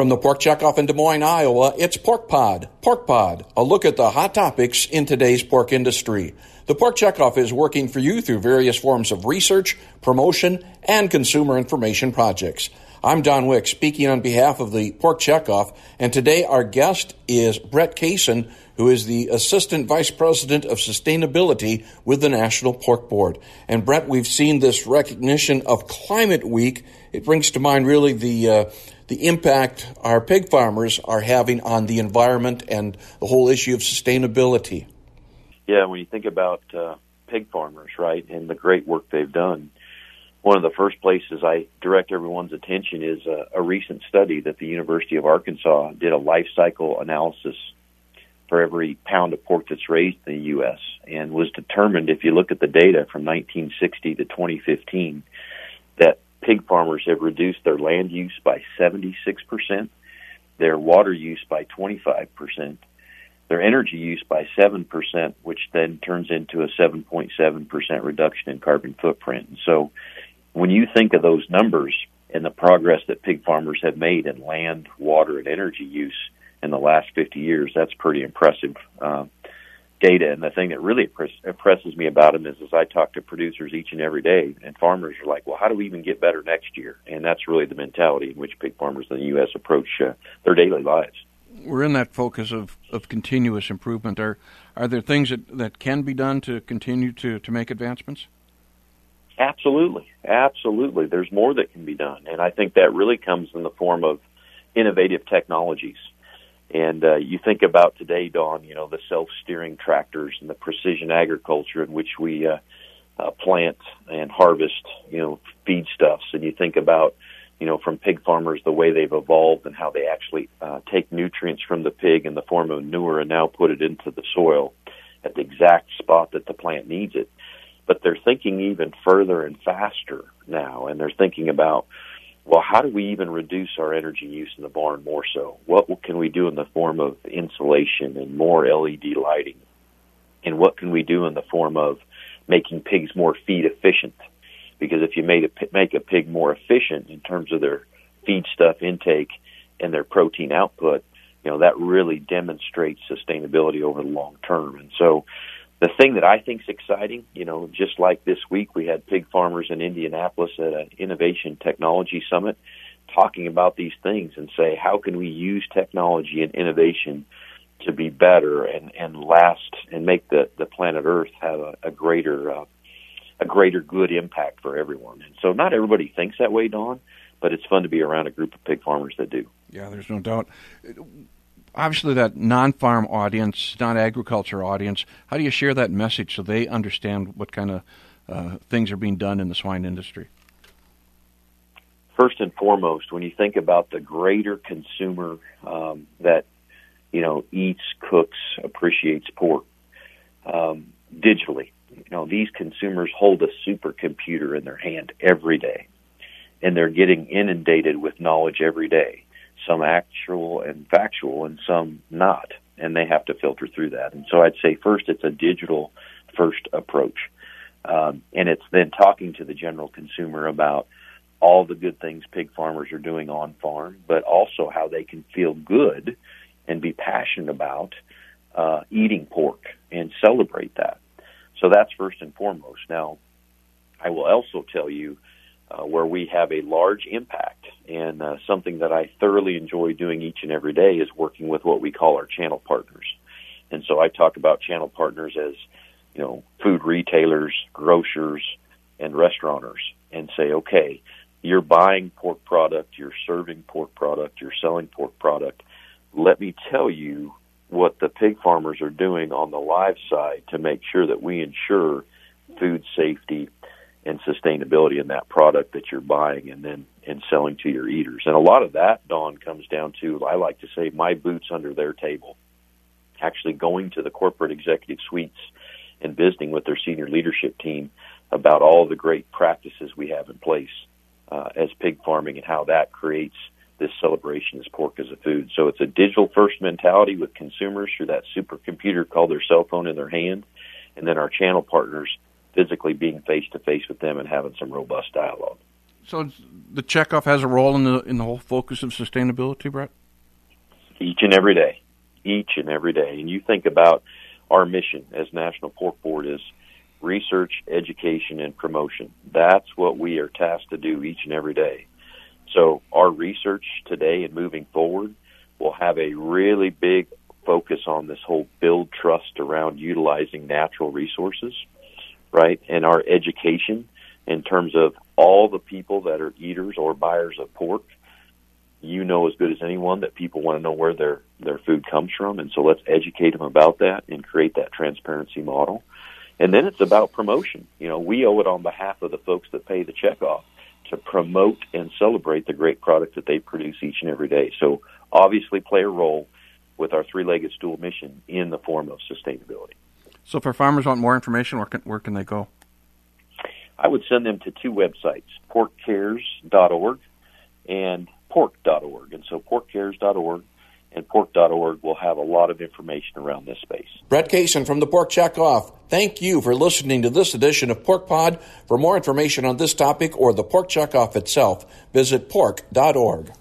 From the Pork Checkoff in Des Moines, Iowa, it's Pork Pod. Pork Pod, a look at the hot topics in today's pork industry. The Pork Checkoff is working for you through various forms of research, promotion, and consumer information projects. I'm Don Wick, speaking on behalf of the Pork Checkoff, and today our guest is Brett Kaysen, who is the Assistant Vice President of Sustainability with the National Pork Board. And Brett, we've seen this recognition of Climate Week. It brings to mind really the uh, the impact our pig farmers are having on the environment and the whole issue of sustainability. Yeah, when you think about uh, pig farmers, right, and the great work they've done, one of the first places I direct everyone's attention is a, a recent study that the University of Arkansas did a life cycle analysis for every pound of pork that's raised in the U.S. and was determined, if you look at the data from 1960 to 2015, that pig farmers have reduced their land use by 76%, their water use by 25%, their energy use by 7%, which then turns into a 7.7% reduction in carbon footprint. And so when you think of those numbers and the progress that pig farmers have made in land, water, and energy use in the last 50 years, that's pretty impressive. Uh, data. And the thing that really impresses me about them is as I talk to producers each and every day, and farmers are like, well, how do we even get better next year? And that's really the mentality in which pig farmers in the U.S. approach uh, their daily lives. We're in that focus of, of continuous improvement. Are are there things that, that can be done to continue to, to make advancements? Absolutely, absolutely. There's more that can be done, and I think that really comes in the form of innovative technologies. And uh, you think about today, Don, you know, the self-steering tractors and the precision agriculture in which we uh, uh, plant and harvest, you know, feedstuffs. And you think about, you know, from pig farmers, the way they've evolved and how they actually uh, take nutrients from the pig in the form of manure and now put it into the soil at the exact spot that the plant needs it. But they're thinking even further and faster now, and they're thinking about, well, how do we even reduce our energy use in the barn more so? What can we do in the form of insulation and more LED lighting? And what can we do in the form of making pigs more feed efficient? Because if you made a, make a pig more efficient in terms of their feed stuff intake and their protein output, you know, that really demonstrates sustainability over the long term. And so the thing that I think is exciting, you know, just like this week we had pig farmers in Indianapolis at an innovation technology summit talking about these things and say how can we use technology and innovation to be better and and last and make the the planet Earth have a, a greater uh, a greater good impact for everyone. And so not everybody thinks that way, Don, but it's fun to be around a group of pig farmers that do. Yeah, there's no doubt obviously that non-farm audience, non-agriculture audience, how do you share that message so they understand what kind of uh, things are being done in the swine industry? First and foremost, when you think about the greater consumer um, that you know eats, cooks, appreciates pork um, digitally, you know these consumers hold a supercomputer in their hand every day, and they're getting inundated with knowledge every day some actual and factual and some not and they have to filter through that. And so i'd say first it's a digital first approach. Um, and it's then talking to the general consumer about all the good things pig farmers are doing on farm but also how they can feel good and be passionate about uh, eating pork and celebrate that. So that's first and foremost. Now i will also tell you uh, where we have a large impact. And uh, something that I thoroughly enjoy doing each and every day is working with what we call our channel partners. And so I talk about channel partners as, you know, food retailers, grocers, and restaurateurs and say, okay, you're buying pork product, you're serving pork product, you're selling pork product. Let me tell you what the pig farmers are doing on the live side to make sure that we ensure food safety and sustainability in that product that you're buying and then and selling to your eaters. And a lot of that, Don, comes down to I like to say my boots under their table. Actually going to the corporate executive suites and visiting with their senior leadership team about all the great practices we have in place uh, as pig farming and how that creates this celebration as pork as a food. So it's a digital first mentality with consumers through that supercomputer called their cell phone in their hand, and then our channel partners physically being face to face with them and having some robust dialogue. So the checkoff has a role in the in the whole focus of sustainability, Brett. Each and every day, each and every day, and you think about our mission as National Pork Board is research, education, and promotion. That's what we are tasked to do each and every day. So our research today and moving forward will have a really big focus on this whole build trust around utilizing natural resources, right? And our education in terms of all the people that are eaters or buyers of pork. You know as good as anyone that people want to know where their their food comes from, and so let's educate them about that and create that transparency model. And then it's about promotion. You know, we owe it on behalf of the folks that pay the check off to promote and celebrate the great product that they produce each and every day. So obviously play a role with our three-legged stool mission in the form of sustainability. So if our farmers want more information, where can, where can they go? I would send them to two websites, porkcares.org and pork.org. And so porkcares.org and pork.org will have a lot of information around this space. Brett Kaysen from the Pork Checkoff. Thank you for listening to this edition of Pork Pod. For more information on this topic or the Pork Checkoff itself, visit pork.org.